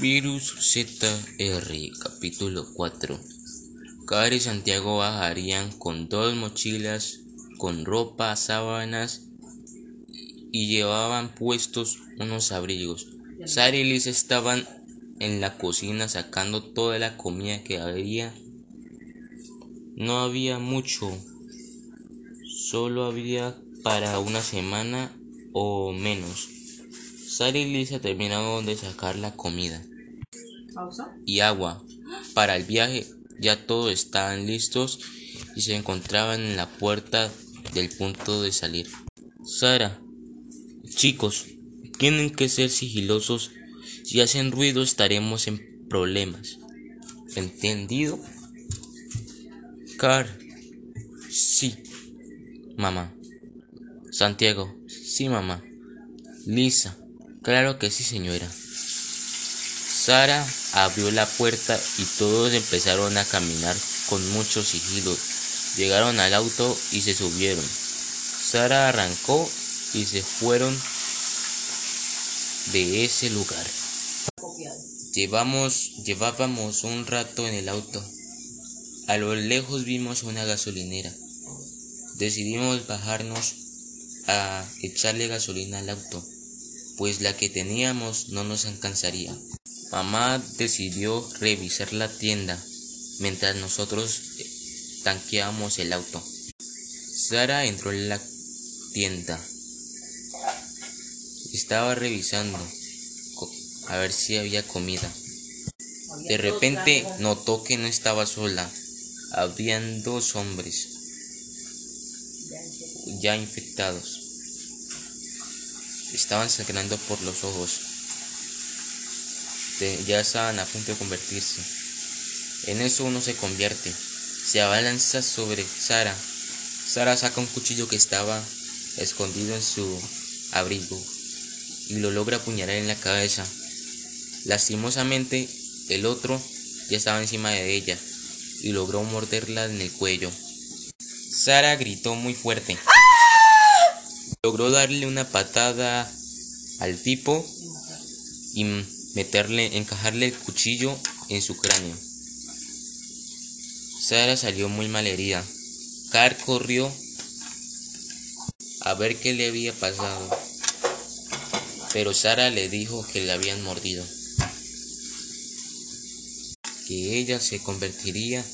Virus ZR capítulo 4 Cara y Santiago bajarían con dos mochilas con ropa, sábanas y llevaban puestos unos abrigos. Sara y Liz estaban en la cocina sacando toda la comida que había. No había mucho, solo había para una semana o menos. Sara y Lisa terminaron de sacar la comida y agua para el viaje. Ya todos estaban listos y se encontraban en la puerta del punto de salir. Sara, chicos, tienen que ser sigilosos. Si hacen ruido estaremos en problemas. ¿Entendido? Car, sí, mamá. Santiago, sí, mamá. Lisa, claro que sí, señora. Sara abrió la puerta y todos empezaron a caminar con mucho sigilo. Llegaron al auto y se subieron. Sara arrancó y se fueron de ese lugar. Llevamos, llevábamos un rato en el auto. A lo lejos vimos una gasolinera. Decidimos bajarnos a echarle gasolina al auto, pues la que teníamos no nos alcanzaría. Mamá decidió revisar la tienda mientras nosotros eh, tanqueábamos el auto. Sara entró en la tienda. Estaba revisando a ver si había comida. De repente notó que no estaba sola. Habían dos hombres ya infectados. Estaban sangrando por los ojos ya estaban a punto de convertirse. En eso uno se convierte. Se abalanza sobre Sara. Sara saca un cuchillo que estaba escondido en su abrigo y lo logra apuñalar en la cabeza. Lastimosamente, el otro ya estaba encima de ella y logró morderla en el cuello. Sara gritó muy fuerte. Logró darle una patada al tipo y meterle, encajarle el cuchillo en su cráneo. Sara salió muy mal herida. Car corrió a ver qué le había pasado, pero Sara le dijo que le habían mordido, que ella se convertiría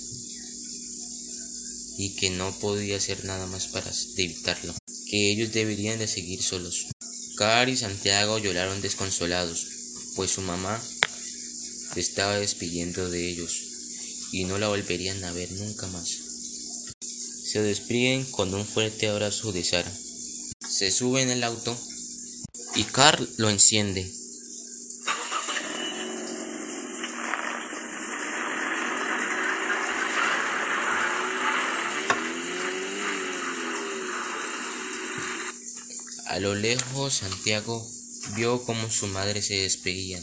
y que no podía hacer nada más para evitarlo, que ellos deberían de seguir solos. Car y Santiago lloraron desconsolados pues su mamá se estaba despidiendo de ellos y no la volverían a ver nunca más. Se despiden con un fuerte abrazo de Sara. Se sube en el auto y Carl lo enciende. A lo lejos Santiago vio cómo su madre se despedía